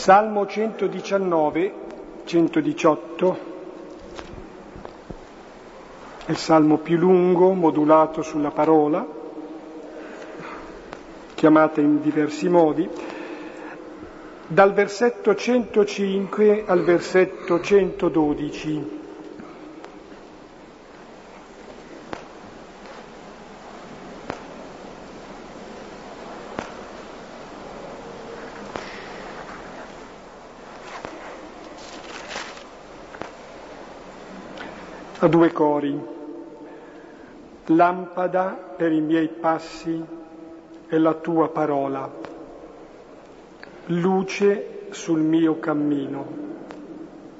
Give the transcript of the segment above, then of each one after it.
Salmo 119, 118, è il salmo più lungo, modulato sulla parola, chiamata in diversi modi, dal versetto 105 al versetto 112. A due cori. Lampada per i miei passi è la tua parola, luce sul mio cammino.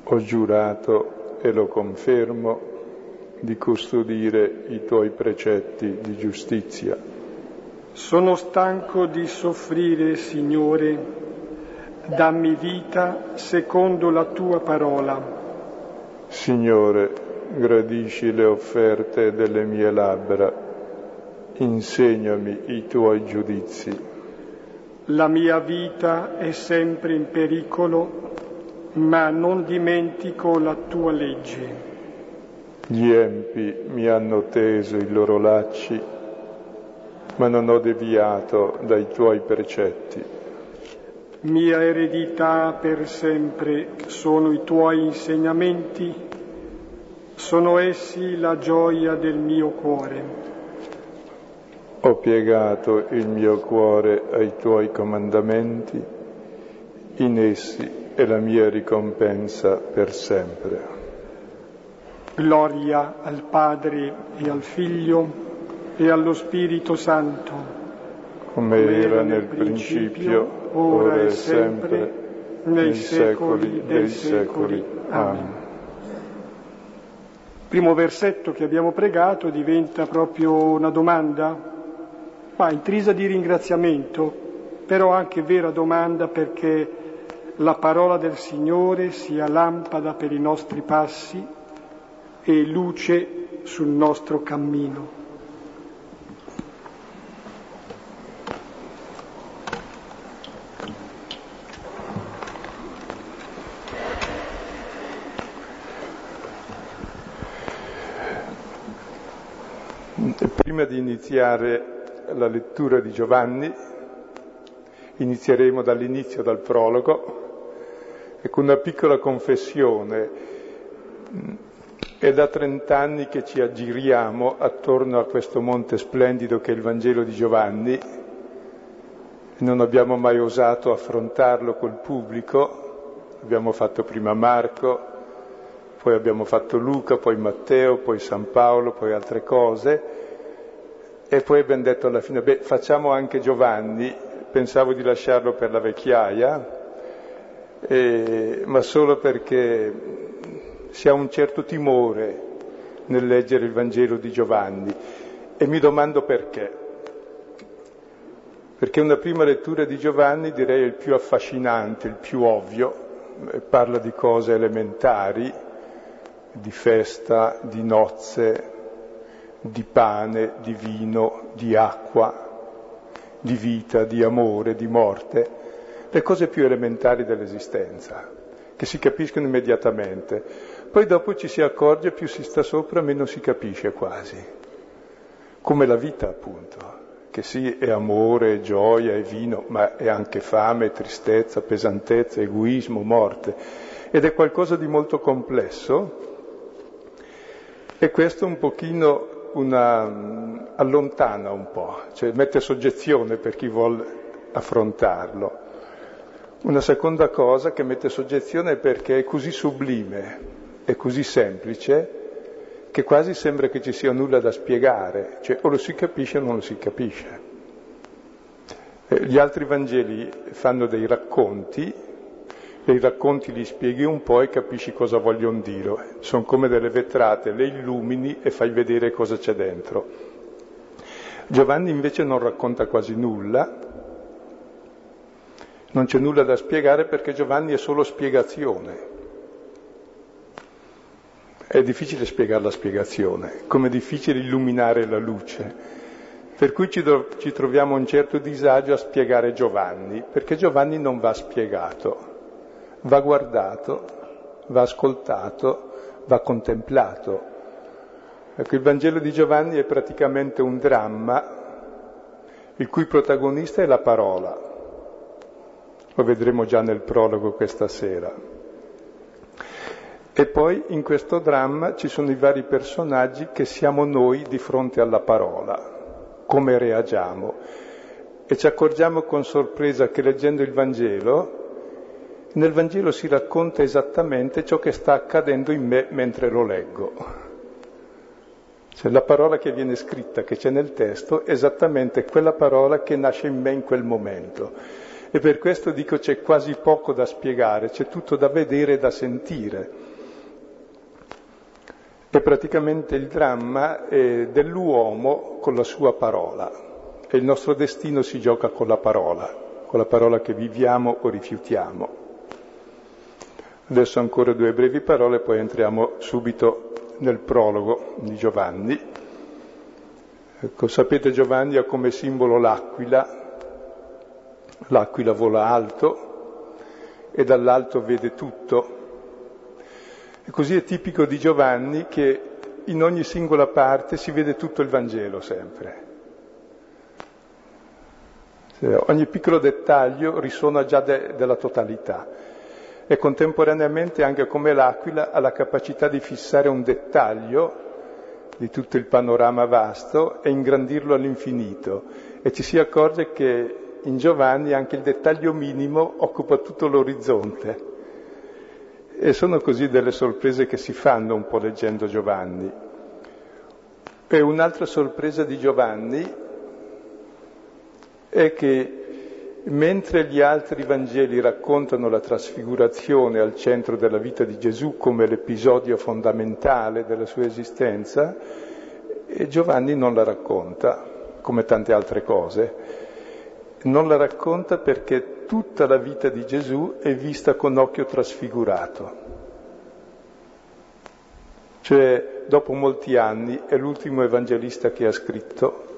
Ho giurato e lo confermo di custodire i tuoi precetti di giustizia. Sono stanco di soffrire, Signore, dammi vita secondo la tua parola. Signore, gradisci le offerte delle mie labbra, insegnami i tuoi giudizi. La mia vita è sempre in pericolo, ma non dimentico la tua legge. Gli empi mi hanno teso i loro lacci, ma non ho deviato dai tuoi precetti. Mia eredità per sempre sono i tuoi insegnamenti sono essi la gioia del mio cuore. Ho piegato il mio cuore ai tuoi comandamenti, in essi è la mia ricompensa per sempre. Gloria al Padre e al Figlio e allo Spirito Santo, come, era nel principio, ora e sempre, nei secoli dei secoli. Amen primo versetto che abbiamo pregato diventa proprio una domanda, ma intrisa di ringraziamento, però anche vera domanda perché la parola del Signore sia lampada per i nostri passi e luce sul nostro cammino. Prima di iniziare la lettura di Giovanni, inizieremo dall'inizio, dal prologo, e con una piccola confessione. È da trent'anni che ci aggiriamo attorno a questo monte splendido che è il Vangelo di Giovanni. Non abbiamo mai osato affrontarlo col pubblico, abbiamo fatto prima Marco, poi abbiamo fatto Luca, poi Matteo, poi San Paolo, poi altre cose e poi abbiamo detto alla fine, beh, facciamo anche Giovanni, pensavo di lasciarlo per la vecchiaia, eh, ma solo perché si ha un certo timore nel leggere il Vangelo di Giovanni e mi domando perché. Perché una prima lettura di Giovanni direi è il più affascinante, il più ovvio, parla di cose elementari, di festa, di nozze, di pane, di vino, di acqua, di vita, di amore, di morte, le cose più elementari dell'esistenza, che si capiscono immediatamente. Poi dopo ci si accorge, più si sta sopra, meno si capisce quasi. Come la vita, appunto, che sì, è amore, è gioia, è vino, ma è anche fame, tristezza, pesantezza, egoismo, morte. Ed è qualcosa di molto complesso e questo un pochino una, allontana un po', cioè mette soggezione per chi vuole affrontarlo. Una seconda cosa che mette soggezione è perché è così sublime, è così semplice, che quasi sembra che ci sia nulla da spiegare, cioè o lo si capisce o non lo si capisce. Eh, gli altri Vangeli fanno dei racconti e i racconti li spieghi un po' e capisci cosa vogliono dire. Sono come delle vetrate, le illumini e fai vedere cosa c'è dentro. Giovanni invece non racconta quasi nulla, non c'è nulla da spiegare perché Giovanni è solo spiegazione. È difficile spiegare la spiegazione, come è difficile illuminare la luce. Per cui ci, do, ci troviamo un certo disagio a spiegare Giovanni, perché Giovanni non va spiegato va guardato, va ascoltato, va contemplato. Ecco, il Vangelo di Giovanni è praticamente un dramma il cui protagonista è la parola. Lo vedremo già nel prologo questa sera. E poi in questo dramma ci sono i vari personaggi che siamo noi di fronte alla parola, come reagiamo. E ci accorgiamo con sorpresa che leggendo il Vangelo, nel Vangelo si racconta esattamente ciò che sta accadendo in me mentre lo leggo. Cioè la parola che viene scritta, che c'è nel testo, è esattamente quella parola che nasce in me in quel momento. E per questo dico c'è quasi poco da spiegare, c'è tutto da vedere e da sentire. È praticamente il dramma dell'uomo con la sua parola. E il nostro destino si gioca con la parola, con la parola che viviamo o rifiutiamo. Adesso ancora due brevi parole, poi entriamo subito nel prologo di Giovanni. Ecco, sapete Giovanni ha come simbolo l'aquila, l'aquila vola alto e dall'alto vede tutto, e così è tipico di Giovanni che in ogni singola parte si vede tutto il Vangelo sempre. Ogni piccolo dettaglio risuona già de- della totalità e contemporaneamente anche come l'aquila ha la capacità di fissare un dettaglio di tutto il panorama vasto e ingrandirlo all'infinito e ci si accorge che in Giovanni anche il dettaglio minimo occupa tutto l'orizzonte e sono così delle sorprese che si fanno un po' leggendo Giovanni. E un'altra sorpresa di Giovanni è che mentre gli altri Vangeli raccontano la trasfigurazione al centro della vita di Gesù come l'episodio fondamentale della sua esistenza, Giovanni non la racconta, come tante altre cose. Non la racconta perché tutta la vita di Gesù è vista con occhio trasfigurato. Cioè, dopo molti anni, è l'ultimo evangelista che ha scritto,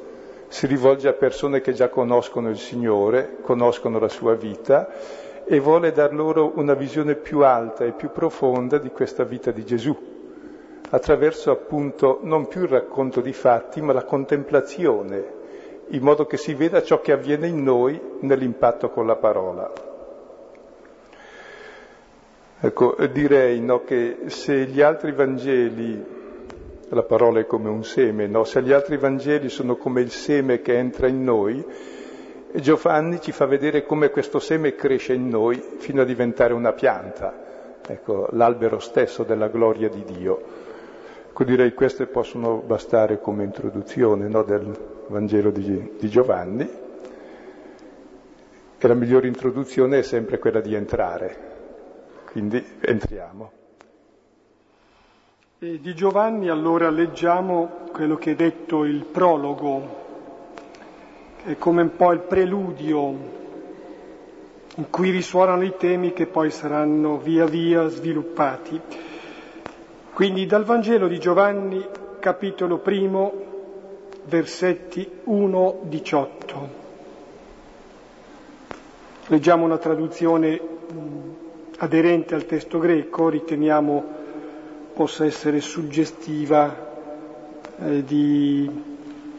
si rivolge a persone che già conoscono il Signore, conoscono la sua vita e vuole dar loro una visione più alta e più profonda di questa vita di Gesù, attraverso appunto non più il racconto di fatti, ma la contemplazione in modo che si veda ciò che avviene in noi nell'impatto con la parola. Ecco, direi no, che se gli altri Vangeli, la parola è come un seme, no? se gli altri Vangeli sono come il seme che entra in noi, Giovanni ci fa vedere come questo seme cresce in noi fino a diventare una pianta, ecco, l'albero stesso della gloria di Dio. Ecco, direi queste possono bastare come introduzione no, del Vangelo di, di Giovanni e la migliore introduzione è sempre quella di entrare, quindi entriamo. E di Giovanni allora leggiamo quello che è detto il prologo, che è come un po' il preludio in cui risuonano i temi che poi saranno via via sviluppati. Quindi dal Vangelo di Giovanni, capitolo primo, versetti 1-18. Leggiamo una traduzione aderente al testo greco, riteniamo possa essere suggestiva eh, di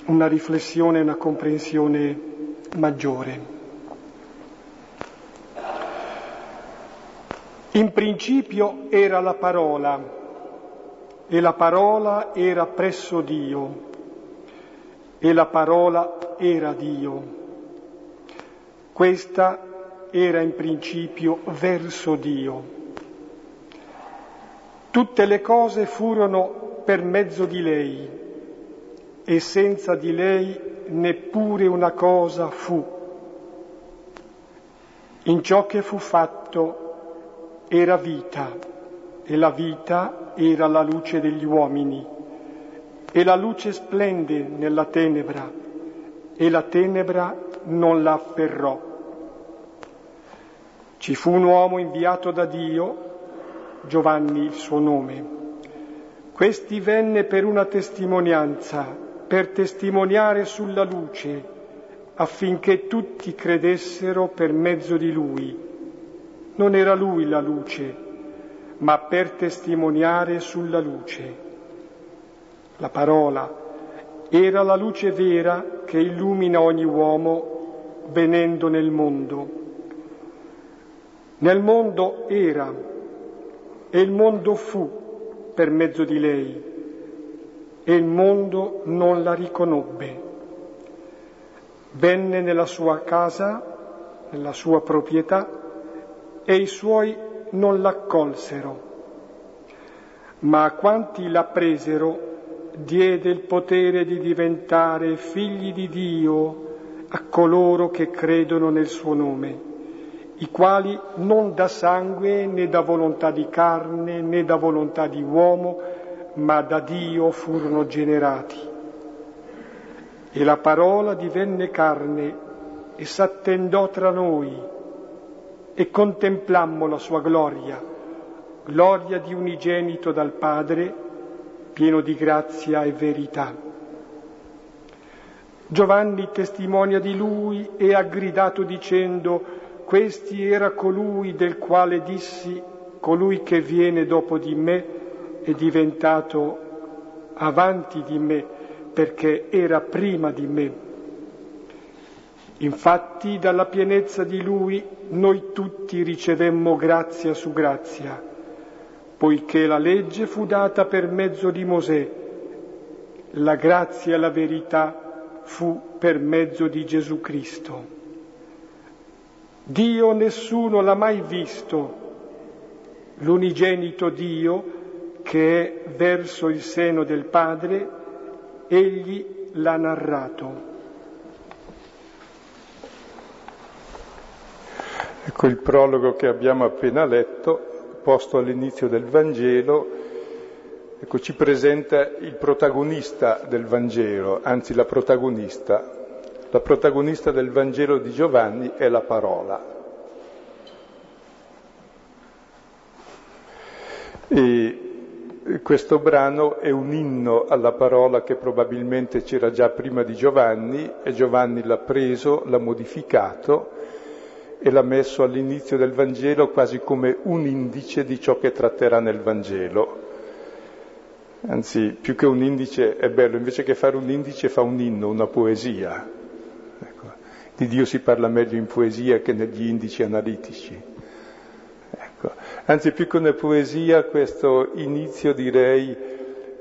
una riflessione e una comprensione maggiore. In principio era la parola e la parola era presso Dio e la parola era Dio. Questa era in principio verso Dio. Tutte le cose furono per mezzo di lei e senza di lei neppure una cosa fu. In ciò che fu fatto era vita e la vita era la luce degli uomini, e la luce splende nella tenebra, e la tenebra non la afferrò. Ci fu un uomo inviato da Dio, Giovanni il suo nome. Questi venne per una testimonianza, per testimoniare sulla luce, affinché tutti credessero per mezzo di lui. non era lui la luce, ma per testimoniare sulla luce. La parola era la luce vera che illumina ogni uomo venendo nel mondo. Nel mondo era e il mondo fu per mezzo di lei e il mondo non la riconobbe. Venne nella sua casa, nella sua proprietà, e i suoi non l'accolsero. Ma a quanti la presero diede il potere di diventare figli di Dio a coloro che credono nel suo nome, i quali non da sangue né da volontà di carne né da volontà di uomo, ma da Dio furono generati. E la parola divenne carne e s'attendò tra noi e contemplammo la sua gloria, gloria di unigenito dal Padre, pieno di grazia e verità. Giovanni testimonia di lui e ha gridato dicendo, questi era colui del quale dissi, colui che viene dopo di me è diventato avanti di me perché era prima di me. Infatti dalla pienezza di lui noi tutti ricevemmo grazia su grazia, poiché la legge fu data per mezzo di Mosè, la grazia e la verità fu per mezzo di Gesù Cristo. Dio nessuno l'ha mai visto, l'unigenito Dio che è verso il seno del Padre, egli l'ha narrato. Ecco il prologo che abbiamo appena letto, posto all'inizio del Vangelo, ecco, ci presenta il protagonista del Vangelo, anzi la protagonista. La protagonista del Vangelo di Giovanni è la parola. E questo brano è un inno alla parola che probabilmente c'era già prima di Giovanni e Giovanni l'ha preso, l'ha modificato e l'ha messo all'inizio del Vangelo quasi come un indice di ciò che tratterà nel Vangelo. Anzi, più che un indice è bello, invece che fare un indice fa un inno, una poesia. Di Dio si parla meglio in poesia che negli indici analitici. Ecco. Anzi, più che una poesia, questo inizio direi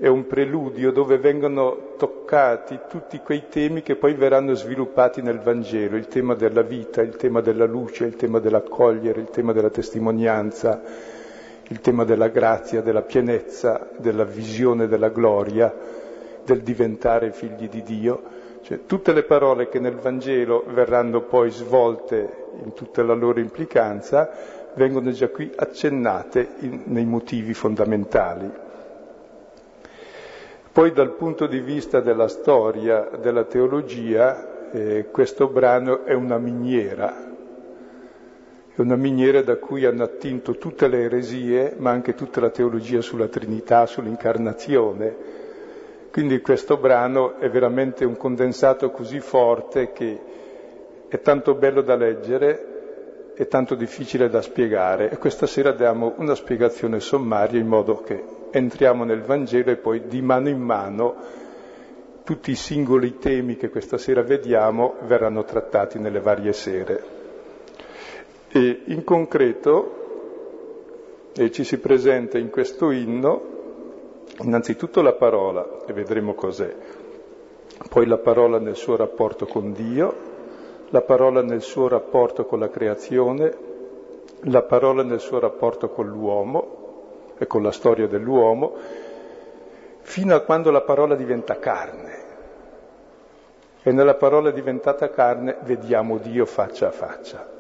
è un preludio dove vengono toccati tutti quei temi che poi verranno sviluppati nel Vangelo, il tema della vita, il tema della luce, il tema dell'accogliere, il tema della testimonianza, il tema della grazia, della pienezza, della visione della gloria, del diventare figli di Dio. Cioè, tutte le parole che nel Vangelo verranno poi svolte in tutta la loro implicanza vengono già qui accennate in, nei motivi fondamentali. Poi dal punto di vista della storia, della teologia, eh, questo brano è una miniera, è una miniera da cui hanno attinto tutte le eresie, ma anche tutta la teologia sulla Trinità, sull'incarnazione. Quindi questo brano è veramente un condensato così forte che è tanto bello da leggere è tanto difficile da spiegare e questa sera diamo una spiegazione sommaria in modo che entriamo nel Vangelo e poi di mano in mano tutti i singoli temi che questa sera vediamo verranno trattati nelle varie sere. E in concreto eh, ci si presenta in questo inno innanzitutto la parola, e vedremo cos'è, poi la parola nel suo rapporto con Dio, la parola nel suo rapporto con la creazione, la parola nel suo rapporto con l'uomo e con la storia dell'uomo, fino a quando la parola diventa carne. E nella parola diventata carne vediamo Dio faccia a faccia.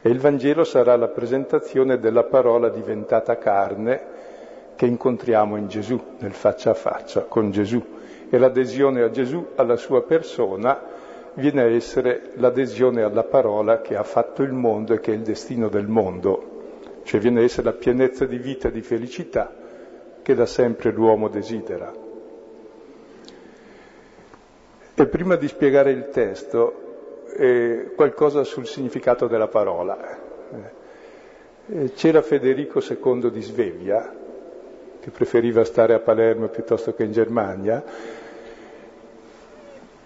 E il Vangelo sarà la presentazione della parola diventata carne che incontriamo in Gesù, nel faccia a faccia con Gesù. E l'adesione a Gesù, alla sua persona, viene a essere l'adesione alla parola che ha fatto il mondo e che è il destino del mondo, cioè viene a essere la pienezza di vita e di felicità che da sempre l'uomo desidera. E prima di spiegare il testo, eh, qualcosa sul significato della parola. Eh, c'era Federico II di Svevia, che preferiva stare a Palermo piuttosto che in Germania.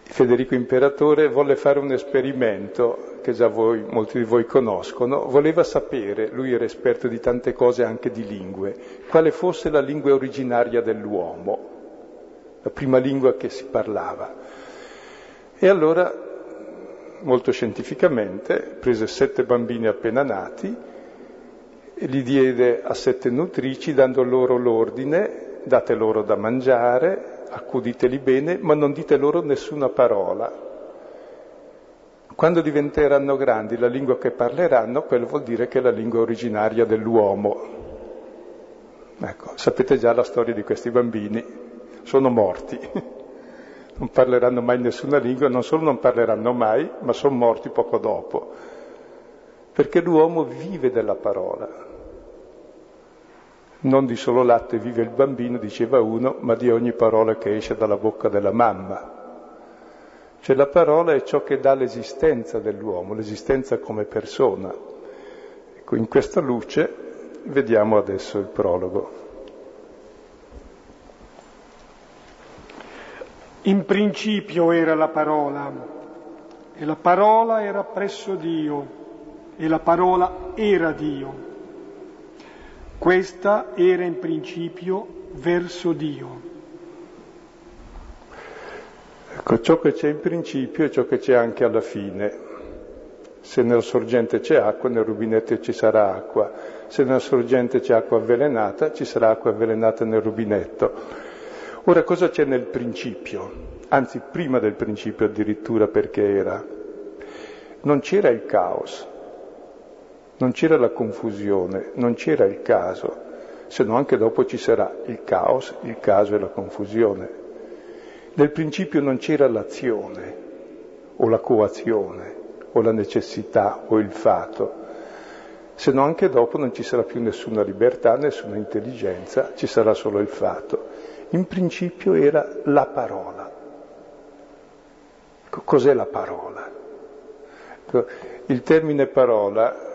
Federico Imperatore volle fare un esperimento che già voi, molti di voi conoscono, voleva sapere, lui era esperto di tante cose anche di lingue, quale fosse la lingua originaria dell'uomo, la prima lingua che si parlava. E allora, molto scientificamente, prese sette bambini appena nati, e li diede a sette nutrici dando loro l'ordine, date loro da mangiare, accuditeli bene, ma non dite loro nessuna parola. Quando diventeranno grandi la lingua che parleranno, quello vuol dire che è la lingua originaria dell'uomo. Ecco, sapete già la storia di questi bambini, sono morti, non parleranno mai nessuna lingua, non solo non parleranno mai, ma sono morti poco dopo, perché l'uomo vive della parola. Non di solo latte vive il bambino, diceva uno, ma di ogni parola che esce dalla bocca della mamma. Cioè la parola è ciò che dà l'esistenza dell'uomo, l'esistenza come persona. Ecco, in questa luce vediamo adesso il prologo. In principio era la parola, e la parola era presso Dio, e la parola era Dio. Questa era in principio verso Dio. Ecco, ciò che c'è in principio è ciò che c'è anche alla fine. Se nella sorgente c'è acqua, nel rubinetto ci sarà acqua. Se nella sorgente c'è acqua avvelenata, ci sarà acqua avvelenata nel rubinetto. Ora cosa c'è nel principio? Anzi, prima del principio addirittura perché era. Non c'era il caos, non c'era la confusione, non c'era il caso, se no anche dopo ci sarà il caos, il caso e la confusione. Nel principio non c'era l'azione o la coazione o la necessità o il fato, se no anche dopo non ci sarà più nessuna libertà, nessuna intelligenza, ci sarà solo il fatto. In principio era la parola. Cos'è la parola? Il termine parola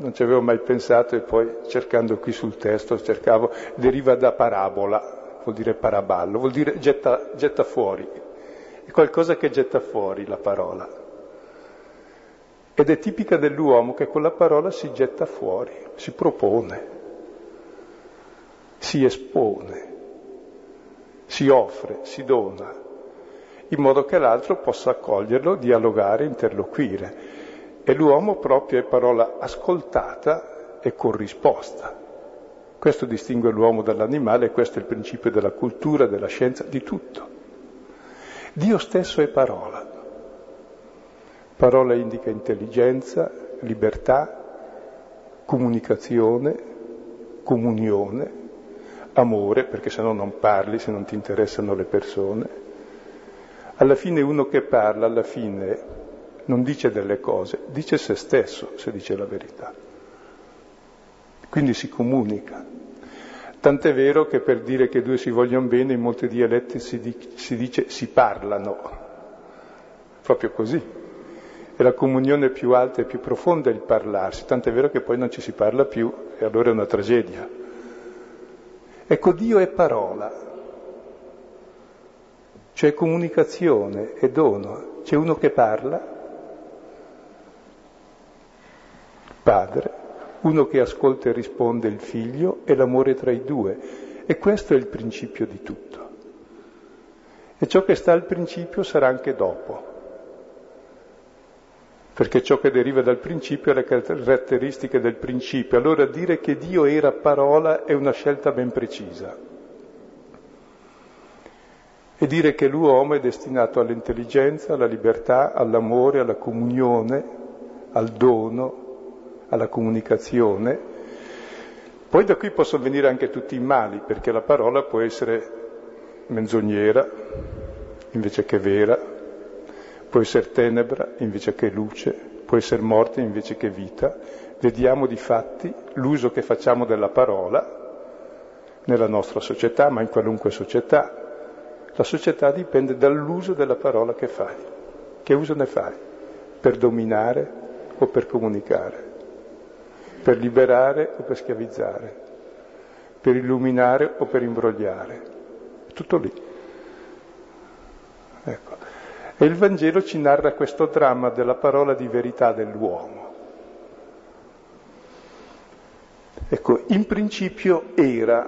non ci avevo mai pensato e poi cercando qui sul testo cercavo, deriva da parabola, vuol dire paraballo, vuol dire getta, getta fuori, è qualcosa che getta fuori la parola. Ed è tipica dell'uomo che con la parola si getta fuori, si propone, si espone, si offre, si dona, in modo che l'altro possa accoglierlo, dialogare, interloquire. E l'uomo proprio è parola ascoltata e corrisposta. Questo distingue l'uomo dall'animale questo è il principio della cultura, della scienza, di tutto. Dio stesso è parola. Parola indica intelligenza, libertà, comunicazione, comunione, amore, perché se no non parli, se non ti interessano le persone. Alla fine uno che parla, alla fine non dice delle cose, dice se stesso, se dice la verità quindi si comunica. Tant'è vero che per dire che due si vogliono bene in molti dialetti si, di, si dice si parlano, proprio così. E la comunione più alta e più profonda è il parlarsi, tant'è vero che poi non ci si parla più e allora è una tragedia. Ecco, Dio è parola, cioè comunicazione, è dono. C'è uno che parla, Padre, uno che ascolta e risponde il figlio e l'amore tra i due. E questo è il principio di tutto. E ciò che sta al principio sarà anche dopo. Perché ciò che deriva dal principio è le caratteristiche del principio. Allora dire che Dio era parola è una scelta ben precisa. E dire che l'uomo è destinato all'intelligenza, alla libertà, all'amore, alla comunione, al dono, alla comunicazione. Poi da qui possono venire anche tutti i mali, perché la parola può essere menzognera invece che vera, può essere tenebra invece che luce, può essere morte invece che vita. Vediamo di fatti l'uso che facciamo della parola nella nostra società, ma in qualunque società. La società dipende dall'uso della parola che fai. Che uso ne fai? Per dominare o per comunicare? Per liberare o per schiavizzare, per illuminare o per imbrogliare. È tutto lì. Ecco. E il Vangelo ci narra questo dramma della parola di verità dell'uomo. Ecco, in principio era,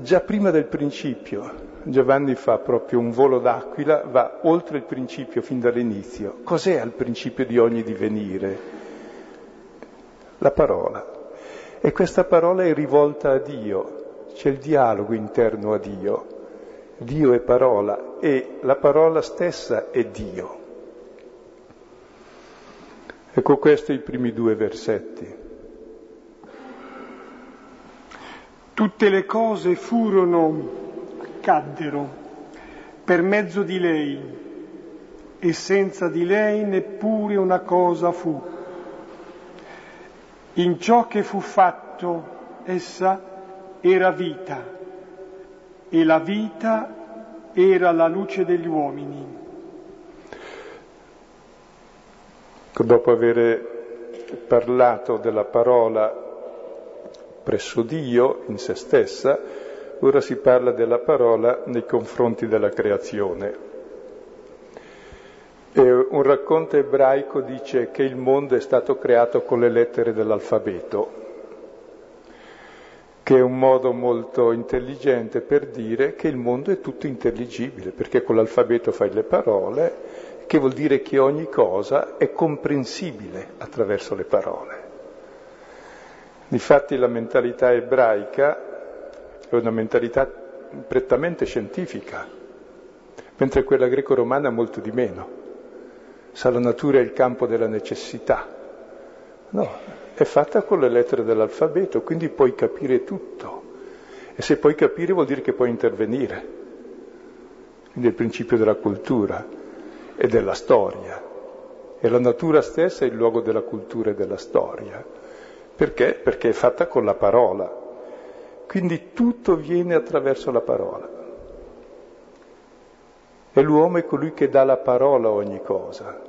già prima del principio, Giovanni fa proprio un volo d'aquila, va oltre il principio fin dall'inizio. Cos'è al principio di ogni divenire? La parola. E questa parola è rivolta a Dio, c'è il dialogo interno a Dio. Dio è parola e la parola stessa è Dio. Ecco questi i primi due versetti. Tutte le cose furono caddero per mezzo di lei e senza di lei neppure una cosa fu. In ciò che fu fatto essa era vita e la vita era la luce degli uomini. Dopo aver parlato della parola presso Dio in se stessa, ora si parla della parola nei confronti della creazione. E un racconto ebraico dice che il mondo è stato creato con le lettere dell'alfabeto, che è un modo molto intelligente per dire che il mondo è tutto intelligibile, perché con l'alfabeto fai le parole, che vuol dire che ogni cosa è comprensibile attraverso le parole. Difatti la mentalità ebraica è una mentalità prettamente scientifica, mentre quella greco-romana molto di meno. Sa la natura è il campo della necessità. No, è fatta con le lettere dell'alfabeto, quindi puoi capire tutto. E se puoi capire vuol dire che puoi intervenire. Quindi è il principio della cultura e della storia. E la natura stessa è il luogo della cultura e della storia. Perché? Perché è fatta con la parola. Quindi tutto viene attraverso la parola. E l'uomo è colui che dà la parola a ogni cosa.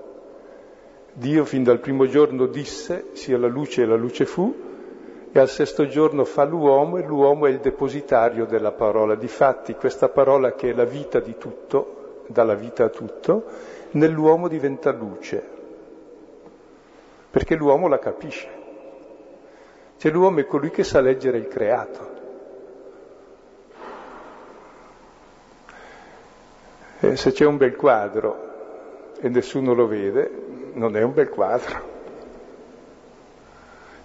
Dio fin dal primo giorno disse sia la luce e la luce fu, e al sesto giorno fa l'uomo e l'uomo è il depositario della parola. Difatti questa parola che è la vita di tutto, dà la vita a tutto, nell'uomo diventa luce, perché l'uomo la capisce. Cioè l'uomo è colui che sa leggere il creato. Eh, se c'è un bel quadro e nessuno lo vede, non è un bel quadro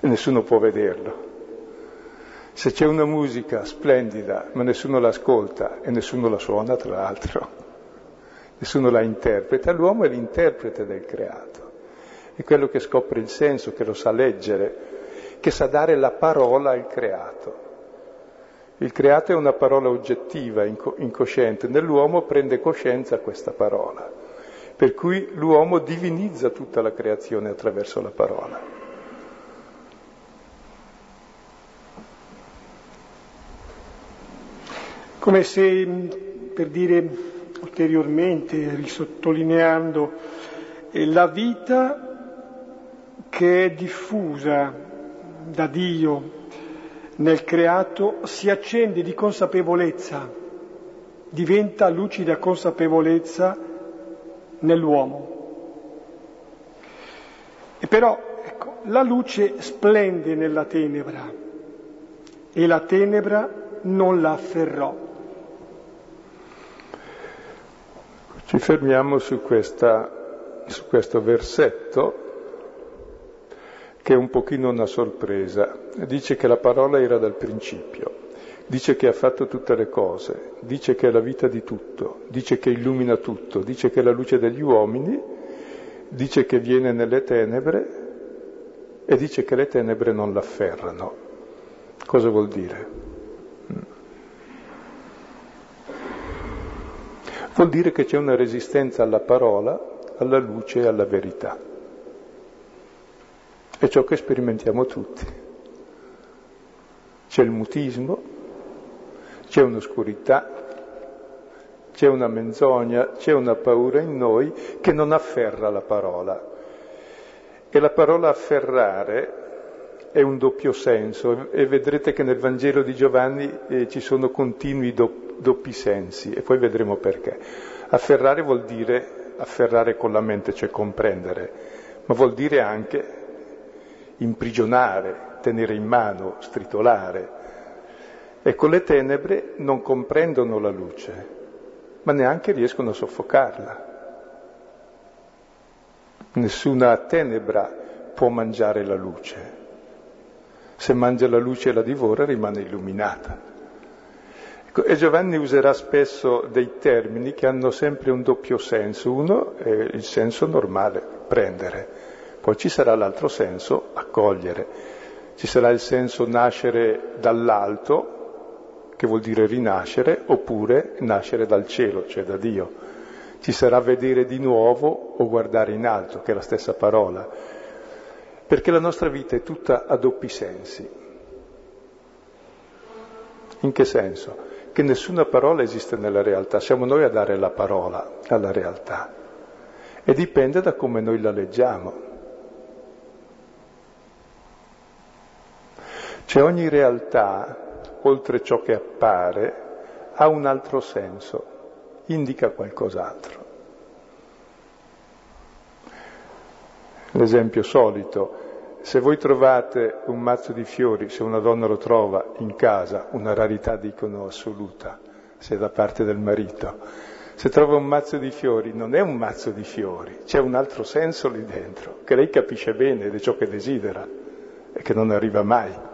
e nessuno può vederlo. Se c'è una musica splendida ma nessuno l'ascolta e nessuno la suona, tra l'altro, nessuno la interpreta, l'uomo è l'interprete del creato, è quello che scopre il senso, che lo sa leggere, che sa dare la parola al creato. Il creato è una parola oggettiva, incosciente, nell'uomo prende coscienza questa parola, per cui l'uomo divinizza tutta la creazione attraverso la parola. Come se, per dire ulteriormente, risottolineando, la vita che è diffusa da Dio nel creato si accende di consapevolezza, diventa lucida consapevolezza nell'uomo. E però ecco, la luce splende nella tenebra e la tenebra non la afferrò. Ci fermiamo su, questa, su questo versetto che è un pochino una sorpresa. Dice che la parola era dal principio, dice che ha fatto tutte le cose, dice che è la vita di tutto, dice che illumina tutto, dice che è la luce degli uomini, dice che viene nelle tenebre e dice che le tenebre non l'afferrano. Cosa vuol dire? Vuol dire che c'è una resistenza alla parola, alla luce e alla verità. È ciò che sperimentiamo tutti. C'è il mutismo, c'è un'oscurità, c'è una menzogna, c'è una paura in noi che non afferra la parola. E la parola afferrare è un doppio senso e vedrete che nel Vangelo di Giovanni eh, ci sono continui do, doppi sensi e poi vedremo perché. Afferrare vuol dire afferrare con la mente, cioè comprendere, ma vuol dire anche imprigionare, tenere in mano, stritolare. Ecco, le tenebre non comprendono la luce, ma neanche riescono a soffocarla. Nessuna tenebra può mangiare la luce. Se mangia la luce e la divora rimane illuminata. Ecco, e Giovanni userà spesso dei termini che hanno sempre un doppio senso. Uno è il senso normale, prendere, poi ci sarà l'altro senso, accogliere. Ci sarà il senso nascere dall'alto, che vuol dire rinascere, oppure nascere dal cielo, cioè da Dio. Ci sarà vedere di nuovo o guardare in alto, che è la stessa parola perché la nostra vita è tutta a doppi sensi. In che senso? Che nessuna parola esiste nella realtà, siamo noi a dare la parola alla realtà e dipende da come noi la leggiamo. Cioè ogni realtà, oltre ciò che appare, ha un altro senso, indica qualcos'altro. L'esempio solito, se voi trovate un mazzo di fiori, se una donna lo trova in casa, una rarità dicono assoluta, se da parte del marito, se trova un mazzo di fiori non è un mazzo di fiori, c'è un altro senso lì dentro, che lei capisce bene ed è ciò che desidera e che non arriva mai.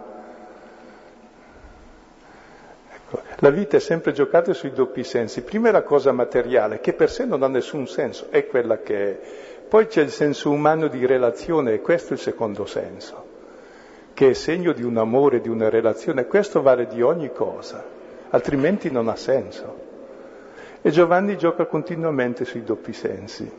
Ecco, la vita è sempre giocata sui doppi sensi. Prima è la cosa materiale, che per sé non ha nessun senso, è quella che è poi c'è il senso umano di relazione e questo è il secondo senso, che è segno di un amore, di una relazione. Questo vale di ogni cosa, altrimenti non ha senso. E Giovanni gioca continuamente sui doppi sensi,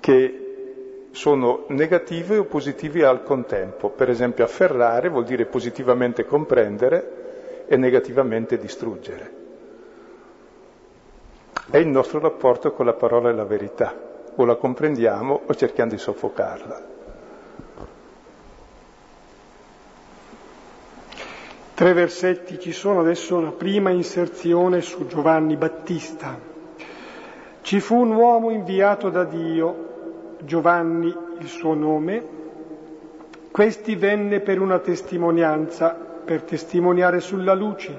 che sono negativi o positivi al contempo. Per esempio afferrare vuol dire positivamente comprendere e negativamente distruggere. È il nostro rapporto con la parola e la verità o la comprendiamo o cerchiamo di soffocarla. Tre versetti ci sono, adesso una prima inserzione su Giovanni Battista. Ci fu un uomo inviato da Dio, Giovanni il suo nome, questi venne per una testimonianza, per testimoniare sulla luce,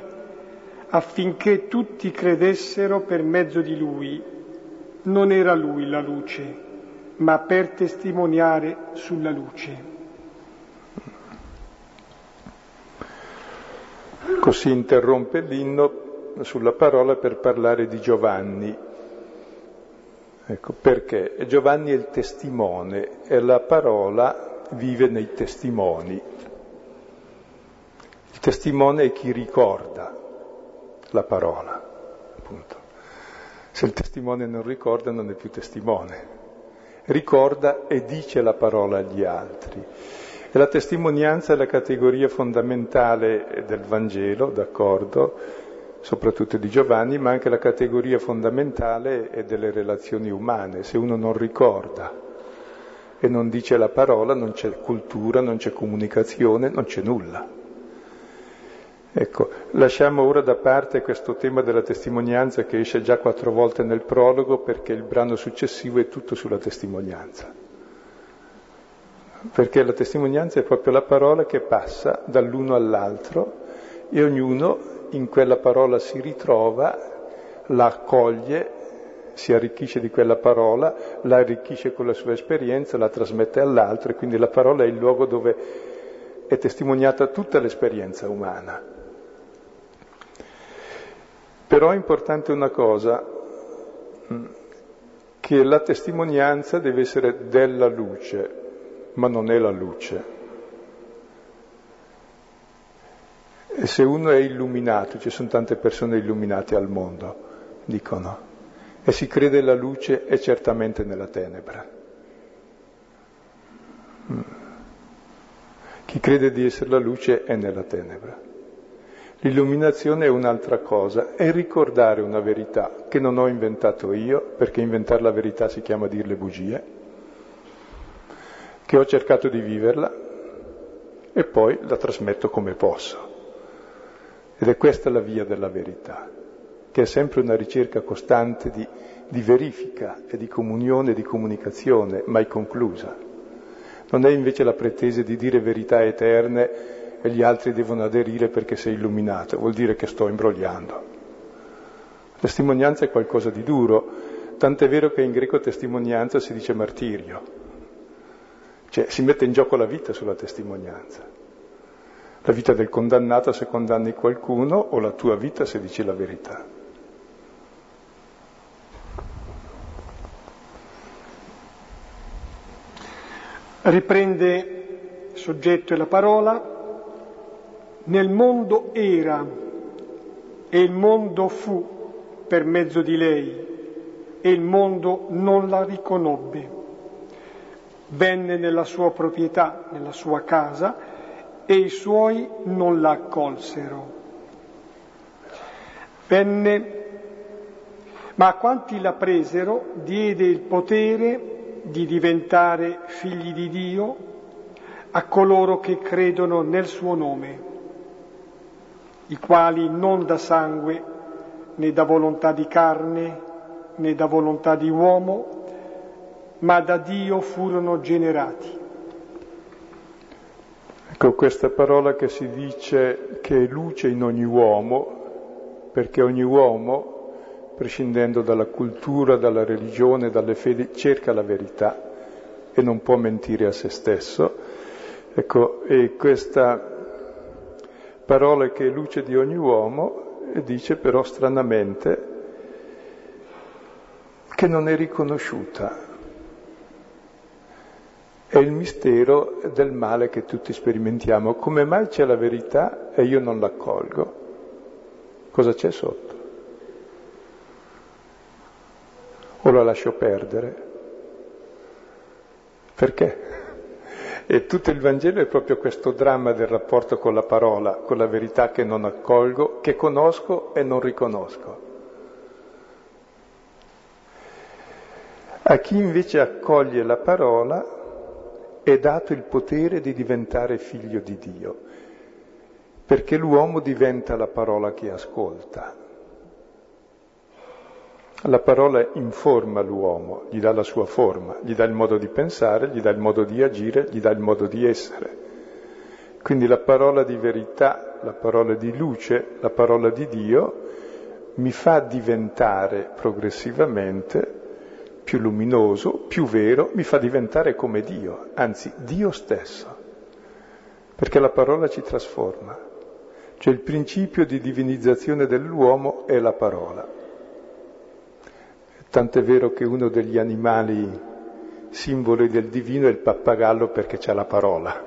affinché tutti credessero per mezzo di lui non era lui la luce, ma per testimoniare sulla luce. Così interrompe l'inno sulla parola per parlare di Giovanni. Ecco, perché Giovanni è il testimone e la parola vive nei testimoni. Testimone è chi ricorda la parola, appunto. Se il testimone non ricorda non è più testimone. Ricorda e dice la parola agli altri. E la testimonianza è la categoria fondamentale del Vangelo, d'accordo, soprattutto di Giovanni, ma anche la categoria fondamentale è delle relazioni umane. Se uno non ricorda e non dice la parola, non c'è cultura, non c'è comunicazione, non c'è nulla. Ecco, lasciamo ora da parte questo tema della testimonianza che esce già quattro volte nel prologo perché il brano successivo è tutto sulla testimonianza. Perché la testimonianza è proprio la parola che passa dall'uno all'altro e ognuno in quella parola si ritrova, la accoglie, si arricchisce di quella parola, la arricchisce con la sua esperienza, la trasmette all'altro e quindi la parola è il luogo dove è testimoniata tutta l'esperienza umana. Però è importante una cosa, mm, che la testimonianza deve essere della luce, ma non è la luce. E se uno è illuminato, ci sono tante persone illuminate al mondo, dicono, e si crede la luce è certamente nella tenebra. Mm. Chi crede di essere la luce è nella tenebra. L'illuminazione è un'altra cosa, è ricordare una verità che non ho inventato io, perché inventare la verità si chiama dirle bugie, che ho cercato di viverla e poi la trasmetto come posso. Ed è questa la via della verità, che è sempre una ricerca costante di, di verifica e di comunione e di comunicazione, mai conclusa. Non è invece la pretesa di dire verità eterne e gli altri devono aderire perché sei illuminato, vuol dire che sto imbrogliando. Testimonianza è qualcosa di duro, tant'è vero che in greco testimonianza si dice martirio, cioè si mette in gioco la vita sulla testimonianza. La vita del condannato se condanni qualcuno o la tua vita se dici la verità. Riprende il soggetto e la parola. Nel mondo era e il mondo fu per mezzo di lei e il mondo non la riconobbe. Venne nella sua proprietà, nella sua casa, e i suoi non la accolsero. Venne, ma a quanti la presero diede il potere di diventare figli di Dio a coloro che credono nel suo nome, i quali non da sangue né da volontà di carne né da volontà di uomo, ma da Dio furono generati. Ecco questa parola che si dice che è luce in ogni uomo, perché ogni uomo, prescindendo dalla cultura, dalla religione, dalle fedi, cerca la verità e non può mentire a se stesso. Ecco, e questa parola che è luce di ogni uomo e dice però stranamente che non è riconosciuta. È il mistero del male che tutti sperimentiamo. Come mai c'è la verità e io non l'accolgo? Cosa c'è sotto? O la lascio perdere? Perché? E tutto il Vangelo è proprio questo dramma del rapporto con la parola, con la verità che non accolgo, che conosco e non riconosco. A chi invece accoglie la parola è dato il potere di diventare figlio di Dio, perché l'uomo diventa la parola che ascolta. La parola informa l'uomo, gli dà la sua forma, gli dà il modo di pensare, gli dà il modo di agire, gli dà il modo di essere. Quindi la parola di verità, la parola di luce, la parola di Dio mi fa diventare progressivamente più luminoso, più vero, mi fa diventare come Dio, anzi Dio stesso, perché la parola ci trasforma. Cioè il principio di divinizzazione dell'uomo è la parola. Tant'è vero che uno degli animali simboli del divino è il pappagallo perché c'ha la parola.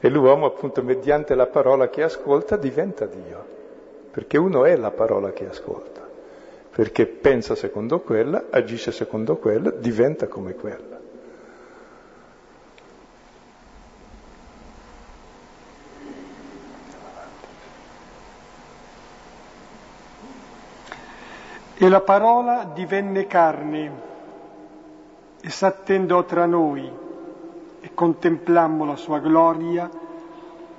e l'uomo appunto mediante la parola che ascolta diventa Dio, perché uno è la parola che ascolta, perché pensa secondo quella, agisce secondo quella, diventa come quella. E la parola divenne carne e s'attendò tra noi e contemplammo la sua gloria,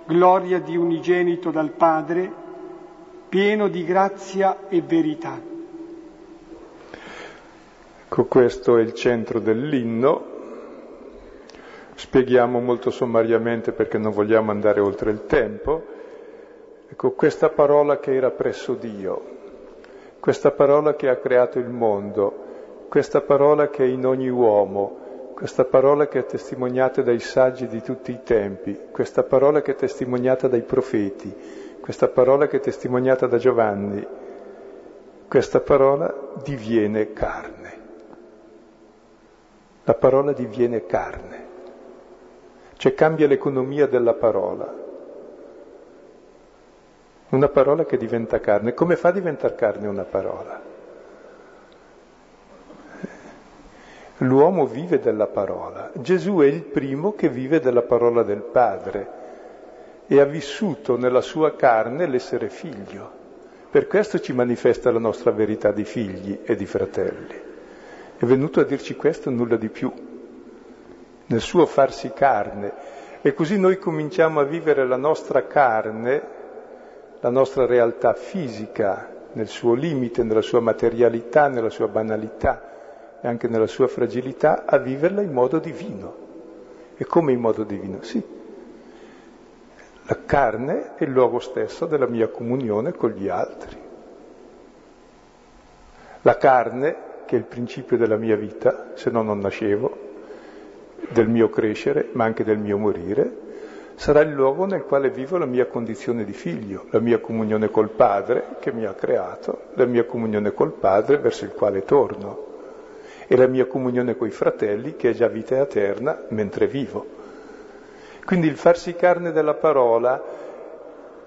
gloria di unigenito dal Padre, pieno di grazia e verità. Ecco, questo è il centro dell'inno. Spieghiamo molto sommariamente perché non vogliamo andare oltre il tempo. Ecco, questa parola che era presso Dio, questa parola che ha creato il mondo, questa parola che è in ogni uomo, questa parola che è testimoniata dai saggi di tutti i tempi, questa parola che è testimoniata dai profeti, questa parola che è testimoniata da Giovanni, questa parola diviene carne. La parola diviene carne, cioè cambia l'economia della parola. Una parola che diventa carne. Come fa a diventare carne una parola? L'uomo vive della parola. Gesù è il primo che vive della parola del Padre e ha vissuto nella sua carne l'essere figlio. Per questo ci manifesta la nostra verità di figli e di fratelli. È venuto a dirci questo e nulla di più. Nel suo farsi carne, E così noi cominciamo a vivere la nostra carne, la nostra realtà fisica, nel suo limite, nella sua materialità, nella sua banalità e anche nella sua fragilità, a viverla in modo divino. E come in modo divino? Sì. La carne è il luogo stesso della mia comunione con gli altri. La carne, che è il principio della mia vita, se no non nascevo, del mio crescere, ma anche del mio morire, sarà il luogo nel quale vivo la mia condizione di figlio, la mia comunione col Padre che mi ha creato, la mia comunione col Padre verso il quale torno e la mia comunione coi fratelli che è già vita eterna mentre vivo. Quindi il farsi carne della parola,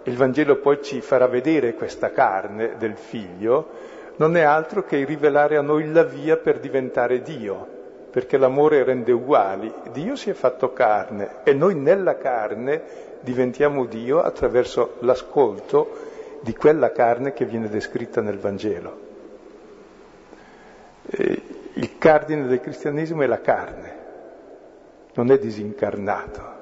il Vangelo poi ci farà vedere questa carne del figlio, non è altro che rivelare a noi la via per diventare Dio, perché l'amore rende uguali. Dio si è fatto carne e noi nella carne diventiamo Dio attraverso l'ascolto di quella carne che viene descritta nel Vangelo. E il cardine del cristianesimo è la carne, non è disincarnato,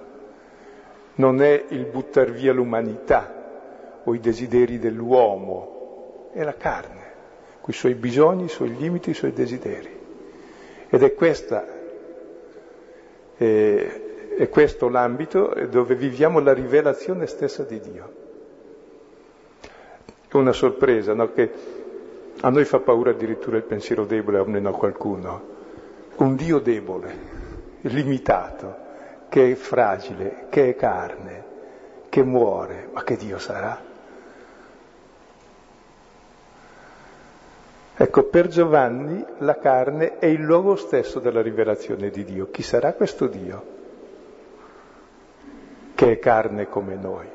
non è il buttar via l'umanità o i desideri dell'uomo, è la carne, con i suoi bisogni, i suoi limiti, i suoi desideri. Ed è, questa, eh, è questo l'ambito dove viviamo la rivelazione stessa di Dio. È una sorpresa, no? che a noi fa paura addirittura il pensiero debole, almeno a qualcuno. Un Dio debole, limitato, che è fragile, che è carne, che muore, ma che Dio sarà? Ecco, per Giovanni la carne è il luogo stesso della rivelazione di Dio. Chi sarà questo Dio? Che è carne come noi.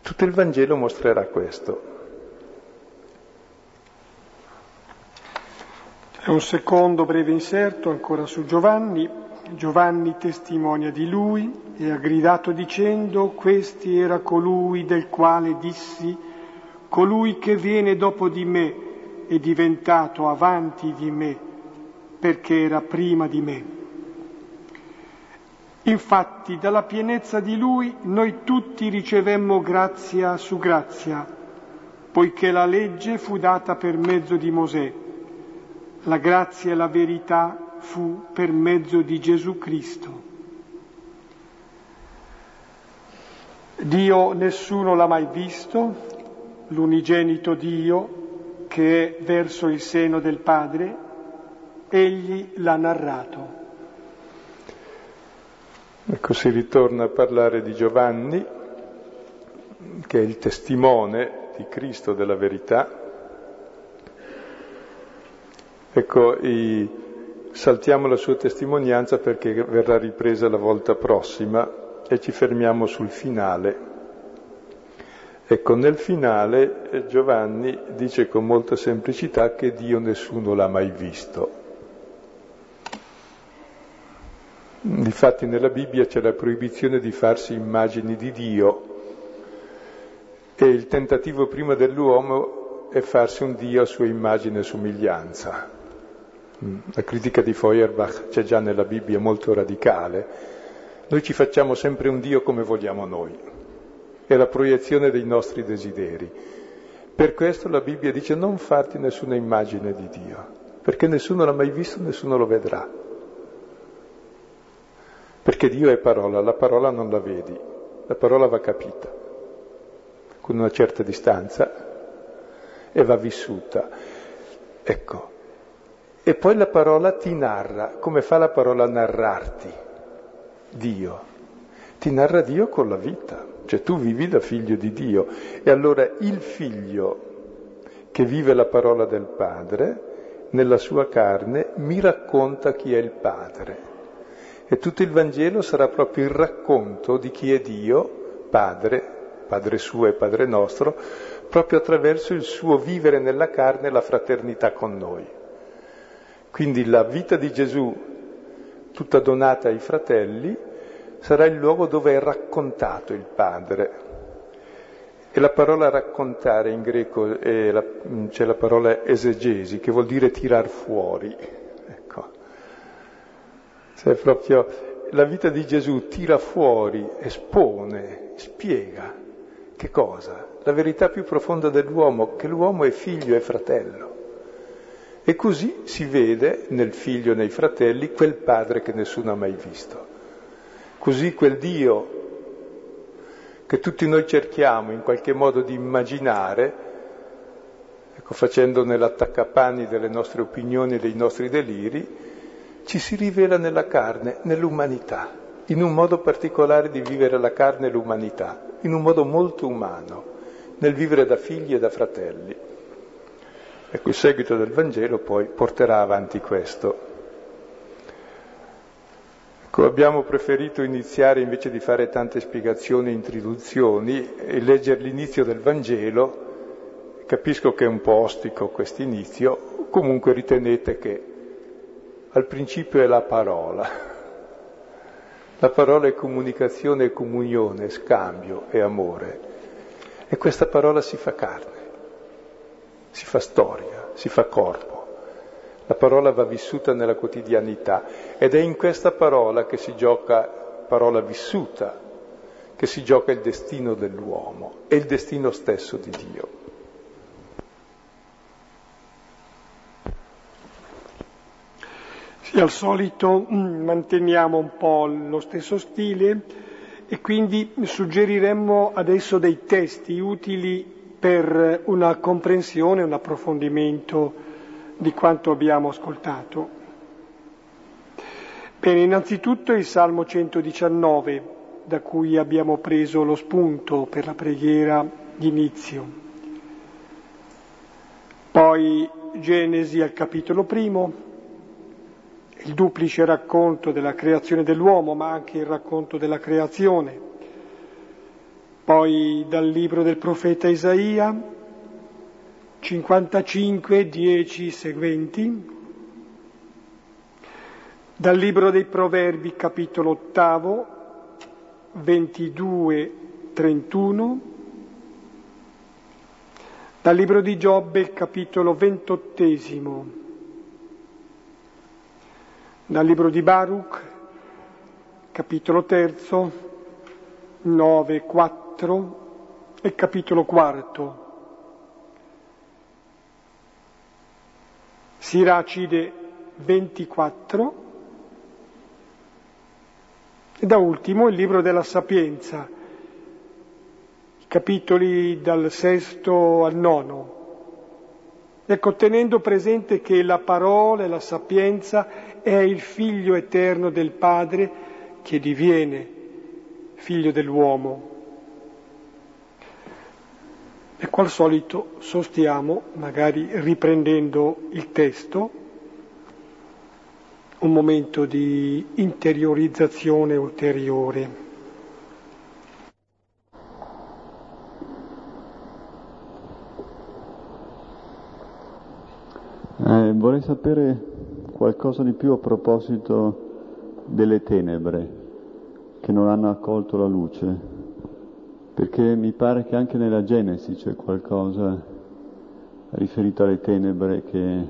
Tutto il Vangelo mostrerà questo. È un secondo breve inserto ancora su Giovanni. Giovanni testimonia di lui e ha gridato dicendo, questi era colui del quale dissi, colui che viene dopo di me è diventato avanti di me perché era prima di me. Infatti dalla pienezza di lui noi tutti ricevemmo grazia su grazia, poiché la legge fu data per mezzo di Mosè, la grazia e la verità fu per mezzo di Gesù Cristo. Dio nessuno l'ha mai visto, l'unigenito Dio che è verso il seno del Padre, egli l'ha narrato. Ecco, si ritorna a parlare di Giovanni, che è il testimone di Cristo della verità. Ecco, i, saltiamo la sua testimonianza perché verrà ripresa la volta prossima e ci fermiamo sul finale. Ecco, nel finale eh, Giovanni dice con molta semplicità che Dio nessuno l'ha mai visto. Difatti nella Bibbia c'è la proibizione di farsi immagini di Dio e il tentativo prima dell'uomo è farsi un Dio a sua immagine e somiglianza. Mm, la critica di Feuerbach c'è già nella Bibbia molto radicale. Noi ci facciamo sempre un Dio come vogliamo noi è la proiezione dei nostri desideri. Per questo la Bibbia dice non farti nessuna immagine di Dio, perché nessuno l'ha mai visto, nessuno lo vedrà. Perché Dio è parola, la parola non la vedi, la parola va capita con una certa distanza e va vissuta. Ecco. E poi la parola ti narra, come fa la parola a narrarti? Dio. Ti narra Dio con la vita. Cioè tu vivi da figlio di Dio e allora il figlio che vive la parola del Padre nella sua carne mi racconta chi è il Padre. E tutto il Vangelo sarà proprio il racconto di chi è Dio, Padre, Padre suo e Padre nostro, proprio attraverso il suo vivere nella carne la fraternità con noi. Quindi la vita di Gesù, tutta donata ai fratelli, sarà il luogo dove è raccontato il Padre. E la parola raccontare in greco la, c'è la parola esegesi, che vuol dire tirar fuori. Ecco. Cioè proprio la vita di Gesù tira fuori, espone, spiega che cosa? La verità più profonda dell'uomo, che l'uomo è figlio e fratello. E così si vede nel figlio e nei fratelli quel padre che nessuno ha mai visto. Così quel Dio che tutti noi cerchiamo in qualche modo di immaginare, ecco, facendo nell'attaccapanni delle nostre opinioni e dei nostri deliri, ci si rivela nella carne, nell'umanità, in un modo particolare di vivere la carne e l'umanità, in un modo molto umano, nel vivere da figli e da fratelli. Ecco, il seguito del Vangelo poi porterà avanti questo. Ecco, abbiamo preferito iniziare invece di fare tante spiegazioni e introduzioni e leggere l'inizio del Vangelo. Capisco che è un po' ostico questo inizio, comunque ritenete che al principio è la parola. La parola è comunicazione e comunione, scambio e amore. E questa parola si fa carne si fa storia, si fa corpo. La parola va vissuta nella quotidianità ed è in questa parola che si gioca, parola vissuta, che si gioca il destino dell'uomo e il destino stesso di Dio. Sì, al solito mm, manteniamo un po' lo stesso stile e quindi suggeriremmo adesso dei testi utili per una comprensione, un approfondimento di quanto abbiamo ascoltato. Bene, innanzitutto il Salmo 119, da cui abbiamo preso lo spunto per la preghiera d'inizio. Poi Genesi al capitolo primo, il duplice racconto della creazione dell'uomo, ma anche il racconto della creazione poi dal libro del profeta Isaia, 55, 10 seguenti, dal libro dei Proverbi, capitolo ottavo, 22, 31, dal libro di Giobbe, capitolo ventottesimo, dal libro di Baruch, capitolo terzo, 9, 4, 4 e capitolo 4. Siracide 24 e da ultimo il libro della Sapienza, i capitoli dal sesto al nono. Ecco, tenendo presente che la parola e la sapienza è il figlio eterno del Padre che diviene figlio dell'uomo. Ecco, al solito sostiamo, magari riprendendo il testo, un momento di interiorizzazione ulteriore. Eh, vorrei sapere qualcosa di più a proposito delle tenebre che non hanno accolto la luce perché mi pare che anche nella Genesi c'è qualcosa riferito alle tenebre che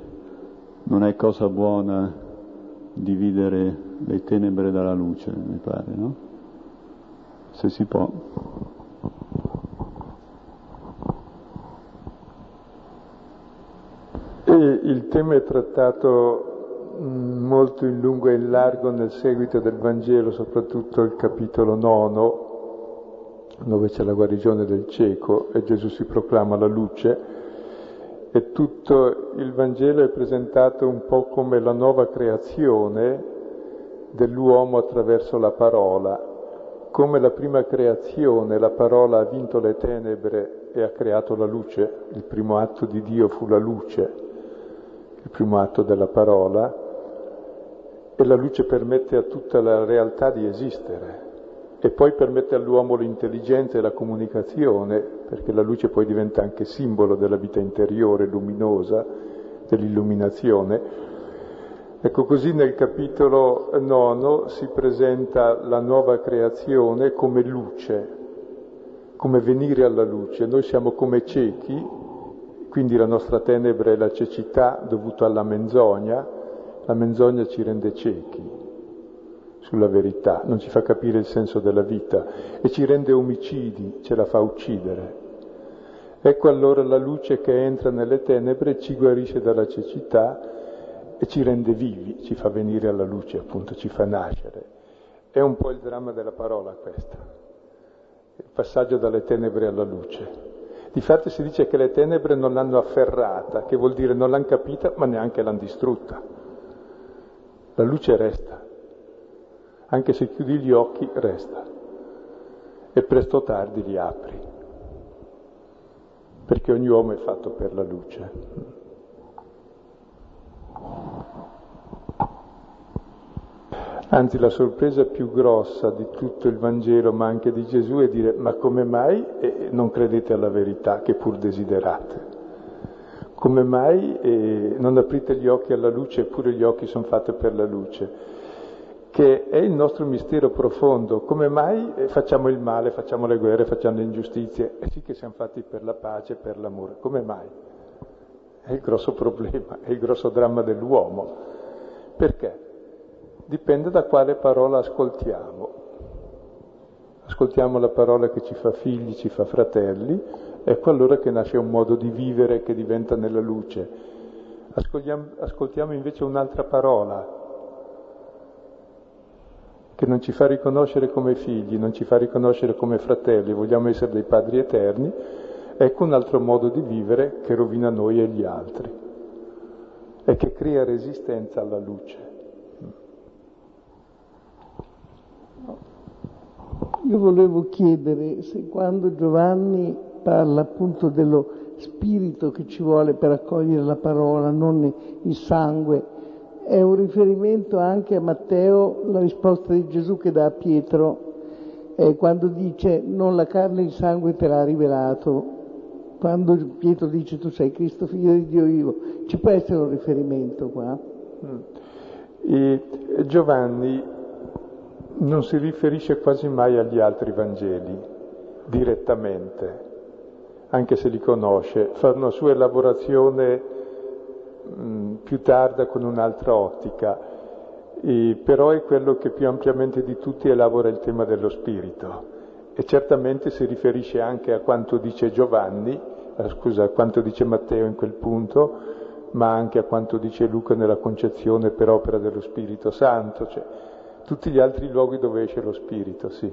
non è cosa buona dividere le tenebre dalla luce, mi pare, no? Se si può. E il tema è trattato mm, molto in lungo e in largo nel seguito del Vangelo, soprattutto il capitolo nono, dove c'è la guarigione del cieco e Gesù si proclama la luce e tutto il Vangelo è presentato un po' come la nuova creazione dell'uomo attraverso la parola. Come la prima creazione la parola ha vinto le tenebre e ha creato la luce, il primo atto di Dio fu la luce, il primo atto della parola, e la luce permette a tutta la realtà di esistere e poi permette all'uomo l'intelligenza e la comunicazione, perché la luce poi diventa anche simbolo della vita interiore, luminosa, dell'illuminazione. Ecco, così nel capitolo nono si presenta la nuova creazione come luce, come venire alla luce. Noi siamo come ciechi, quindi la nostra tenebra è la cecità dovuta alla menzogna, la menzogna ci rende ciechi sulla verità, non ci fa capire il senso della vita e ci rende omicidi, ce la fa uccidere. Ecco allora la luce che entra nelle tenebre ci guarisce dalla cecità e ci rende vivi, ci fa venire alla luce, appunto, ci fa nascere. È un po' il dramma della parola questa, il passaggio dalle tenebre alla luce. Difatti si dice che le tenebre non l'hanno afferrata, che vuol dire non l'hanno capita, ma neanche l'hanno distrutta. La luce resta, anche se chiudi gli occhi resta e presto o tardi li apri, perché ogni uomo è fatto per la luce. Anzi, la sorpresa più grossa di tutto il Vangelo, ma anche di Gesù, è dire ma come mai non credete alla verità che pur desiderate? Come mai non aprite gli occhi alla luce, eppure gli occhi sono fatti per la luce? Che è il nostro mistero profondo. Come mai eh, facciamo il male, facciamo le guerre, facciamo le ingiustizie? E sì che siamo fatti per la pace, per l'amore. Come mai? È il grosso problema, è il grosso dramma dell'uomo. Perché? dipende da quale parola ascoltiamo. Ascoltiamo la parola che ci fa figli, ci fa fratelli, ecco allora che nasce un modo di vivere che diventa nella luce. Ascoltiamo, ascoltiamo invece un'altra parola che non ci fa riconoscere come figli, non ci fa riconoscere come fratelli, vogliamo essere dei padri eterni, ecco un altro modo di vivere che rovina noi e gli altri e che crea resistenza alla luce. Io volevo chiedere se quando Giovanni parla appunto dello spirito che ci vuole per accogliere la parola, non il sangue, è un riferimento anche a Matteo, la risposta di Gesù che dà a Pietro, eh, quando dice non la carne e il sangue te l'ha rivelato, quando Pietro dice tu sei Cristo figlio di Dio vivo, ci può essere un riferimento qua? Mm. E Giovanni non si riferisce quasi mai agli altri Vangeli direttamente, anche se li conosce, fa una sua elaborazione mm, più tarda con un'altra ottica, e, però è quello che più ampiamente di tutti elabora il tema dello spirito e certamente si riferisce anche a quanto dice Giovanni, eh, scusa, a quanto dice Matteo in quel punto, ma anche a quanto dice Luca nella concezione per opera dello Spirito Santo. Cioè, tutti gli altri luoghi dove esce lo spirito, sì.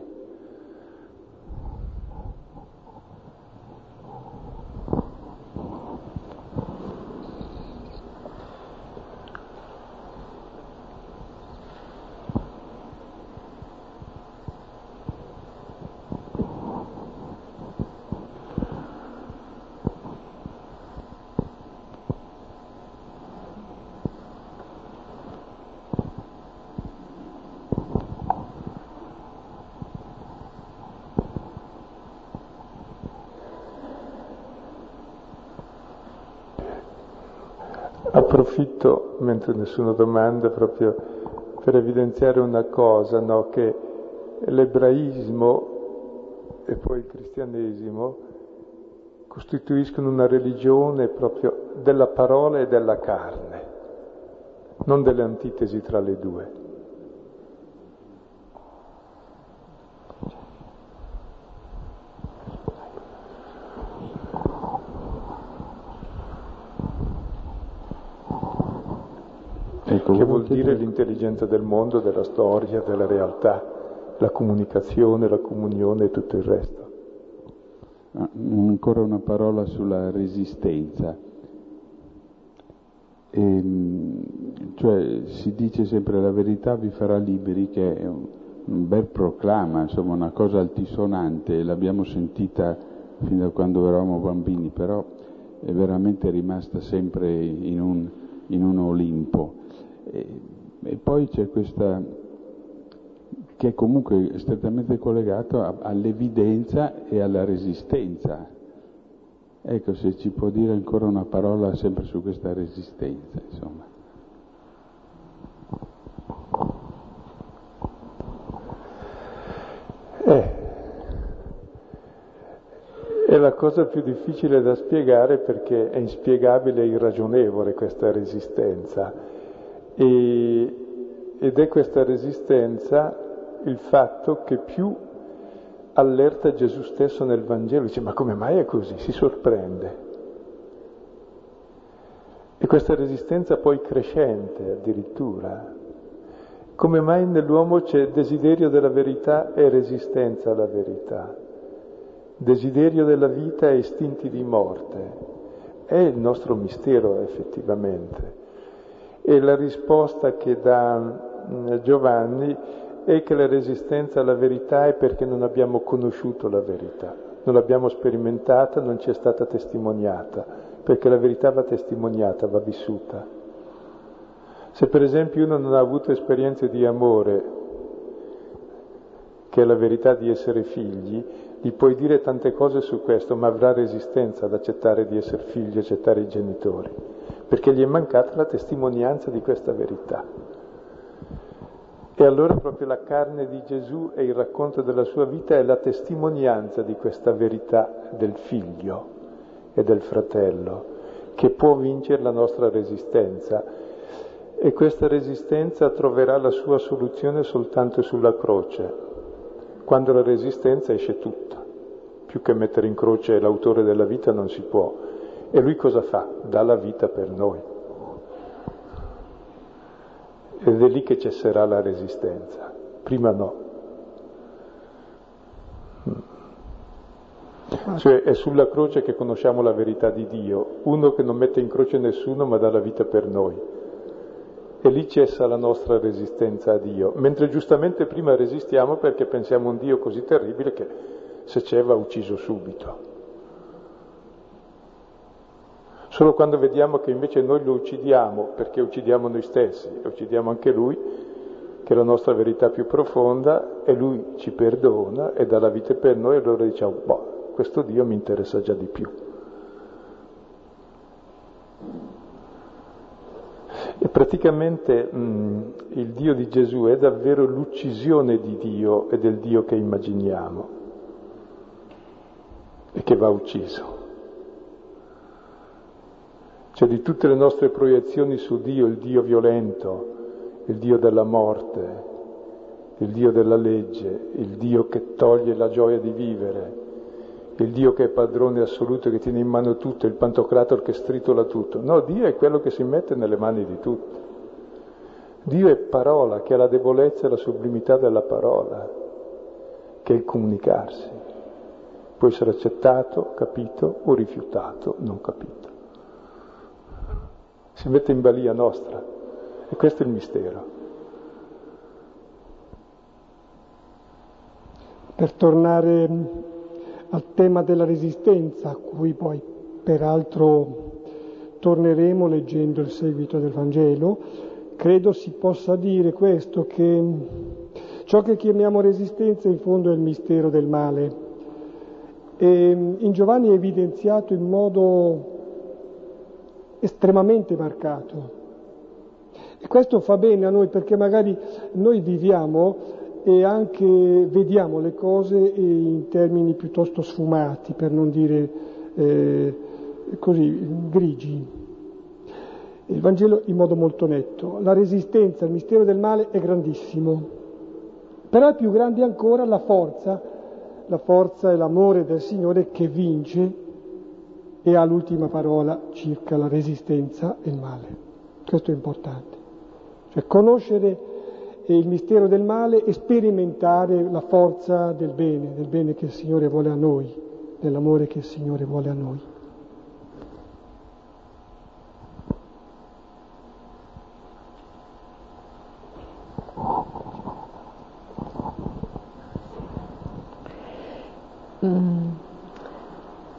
Mentre nessuno domanda, proprio per evidenziare una cosa, no? che l'ebraismo e poi il cristianesimo costituiscono una religione proprio della parola e della carne, non delle antitesi tra le due. Dire l'intelligenza del mondo, della storia, della realtà, la comunicazione, la comunione e tutto il resto. Ah, ancora una parola sulla resistenza. E, ehm, cioè si dice sempre la verità vi farà liberi, che è un, un bel proclama, insomma una cosa altisonante, l'abbiamo sentita fin da quando eravamo bambini, però è veramente rimasta sempre in un, in un Olimpo. E, e poi c'è questa che è comunque strettamente collegato all'evidenza e alla resistenza. Ecco, se ci può dire ancora una parola sempre su questa resistenza, insomma. Eh, è la cosa più difficile da spiegare perché è inspiegabile e irragionevole questa resistenza. E ed è questa resistenza il fatto che più allerta Gesù stesso nel Vangelo, dice ma come mai è così? Si sorprende. E questa resistenza poi crescente addirittura. Come mai nell'uomo c'è desiderio della verità e resistenza alla verità? Desiderio della vita e istinti di morte. È il nostro mistero effettivamente. E la risposta che dà mm, Giovanni è che la resistenza alla verità è perché non abbiamo conosciuto la verità, non l'abbiamo sperimentata, non ci è stata testimoniata, perché la verità va testimoniata, va vissuta. Se per esempio uno non ha avuto esperienze di amore, che è la verità di essere figli, gli puoi dire tante cose su questo, ma avrà resistenza ad accettare di essere figlio, accettare i genitori, perché gli è mancata la testimonianza di questa verità. E allora proprio la carne di Gesù e il racconto della sua vita è la testimonianza di questa verità del figlio e del fratello, che può vincere la nostra resistenza. E questa resistenza troverà la sua soluzione soltanto sulla croce, quando la resistenza esce tutta. Più che mettere in croce l'autore della vita non si può. E lui cosa fa? Dà la vita per noi. Ed è lì che cesserà la resistenza, prima no. Mm. Cioè è sulla croce che conosciamo la verità di Dio, uno che non mette in croce nessuno ma dà la vita per noi. E lì cessa la nostra resistenza a Dio, mentre giustamente prima resistiamo perché pensiamo a un Dio così terribile che se c'è va ucciso subito. Solo quando vediamo che invece noi lo uccidiamo perché uccidiamo noi stessi e uccidiamo anche lui, che è la nostra verità più profonda, e lui ci perdona e dà la vita per noi, allora diciamo, boh, questo Dio mi interessa già di più. E praticamente mh, il Dio di Gesù è davvero l'uccisione di Dio e del Dio che immaginiamo e che va ucciso cioè di tutte le nostre proiezioni su Dio, il Dio violento, il Dio della morte, il Dio della legge, il Dio che toglie la gioia di vivere, il Dio che è padrone assoluto, che tiene in mano tutto, il pantocrator che stritola tutto. No, Dio è quello che si mette nelle mani di tutti. Dio è parola, che ha la debolezza e la sublimità della parola, che è il comunicarsi. Può essere accettato, capito o rifiutato, non capito si mette in balia nostra e questo è il mistero. Per tornare al tema della resistenza, a cui poi peraltro torneremo leggendo il seguito del Vangelo, credo si possa dire questo, che ciò che chiamiamo resistenza in fondo è il mistero del male. E in Giovanni è evidenziato in modo estremamente marcato. E questo fa bene a noi perché magari noi viviamo e anche vediamo le cose in termini piuttosto sfumati, per non dire eh, così, grigi. Il Vangelo in modo molto netto. La resistenza al mistero del male è grandissimo, però è più grande ancora la forza, la forza e l'amore del Signore che vince e ha l'ultima parola circa la resistenza e il male. Questo è importante. Cioè conoscere il mistero del male e sperimentare la forza del bene, del bene che il Signore vuole a noi, dell'amore che il Signore vuole a noi. Mm.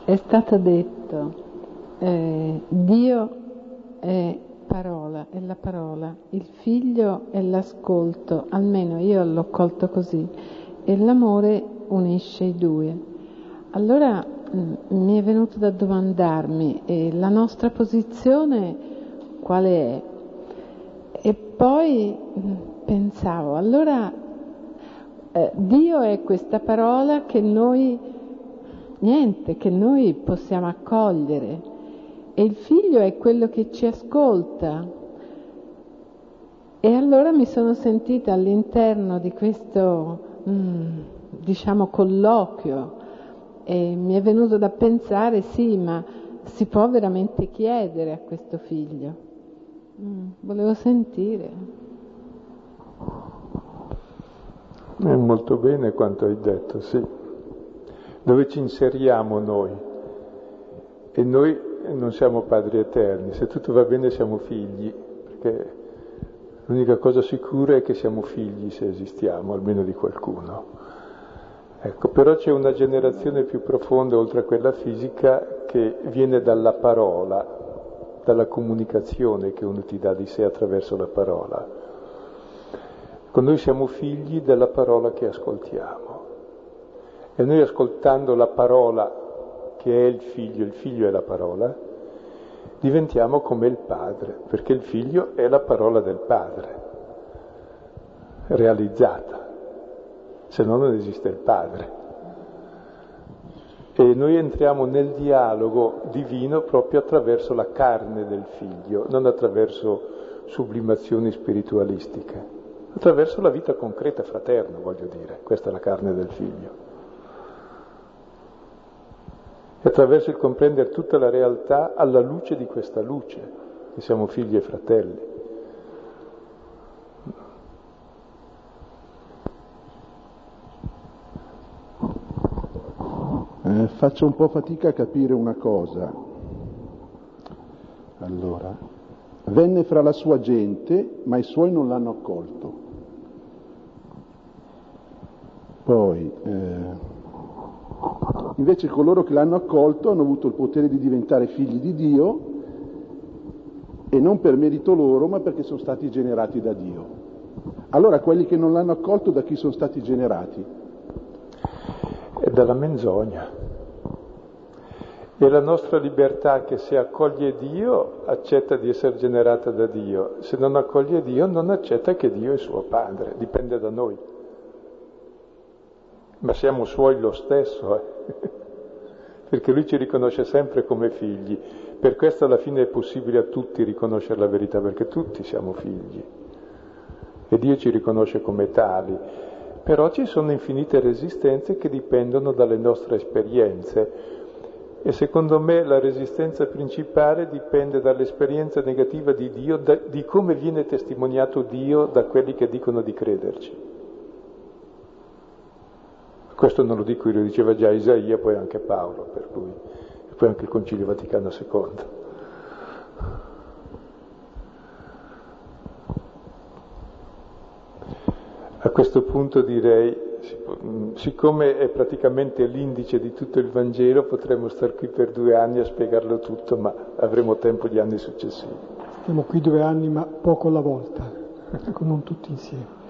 È stato detto eh, Dio è parola, è la parola, il figlio è l'ascolto, almeno io l'ho colto così, e l'amore unisce i due. Allora mh, mm, mi è venuto da domandarmi, eh, la nostra posizione quale è? E poi mh, mm, pensavo, allora eh, Dio è questa parola che noi niente che noi possiamo accogliere e il figlio è quello che ci ascolta E allora mi sono sentita all'interno di questo, mm, diciamo, colloquio e mi è venuto da pensare, sì, ma si può veramente chiedere a questo figlio? Mm, volevo sentire. È molto bene quanto hai detto, sì. Dove ci inseriamo noi? E noi non siamo padri eterni, se tutto va bene siamo figli, perché l'unica cosa sicura è che siamo figli se esistiamo, almeno di qualcuno. Ecco, però c'è una generazione più profonda, oltre a quella fisica, che viene dalla parola, dalla comunicazione che uno ti dà di sé attraverso la parola. Con noi siamo figli della parola che ascoltiamo. E noi ascoltando la parola che è il figlio, il figlio è la parola, diventiamo come il padre, perché il figlio è la parola del padre, realizzata se no non esiste il Padre. E noi entriamo nel dialogo divino proprio attraverso la carne del figlio, non attraverso sublimazioni spiritualistiche, attraverso la vita concreta fraterna, voglio dire, questa è la carne del figlio. E attraverso il comprendere tutta la realtà alla luce di questa luce, che siamo figli e fratelli. Eh, faccio un po' fatica a capire una cosa. Allora, venne fra la sua gente, ma i suoi non l'hanno accolto. Poi, eh, invece coloro che l'hanno accolto hanno avuto il potere di diventare figli di Dio e non per merito loro, ma perché sono stati generati da Dio. Allora quelli che non l'hanno accolto da chi sono stati generati? è dalla menzogna. E la nostra libertà che se accoglie Dio accetta di essere generata da Dio, se non accoglie Dio non accetta che Dio è suo padre, dipende da noi. Ma siamo suoi lo stesso, eh? perché lui ci riconosce sempre come figli. Per questo alla fine è possibile a tutti riconoscere la verità, perché tutti siamo figli. E Dio ci riconosce come tali. Però ci sono infinite resistenze che dipendono dalle nostre esperienze e secondo me la resistenza principale dipende dall'esperienza negativa di Dio, da, di come viene testimoniato Dio da quelli che dicono di crederci. Questo non lo dico io, lo diceva già Isaia, poi anche Paolo, per cui, e poi anche il Concilio Vaticano II. A questo punto direi, siccome è praticamente l'indice di tutto il Vangelo, potremmo stare qui per due anni a spiegarlo tutto, ma avremo tempo gli anni successivi. Stiamo qui due anni, ma poco alla volta, non tutti insieme.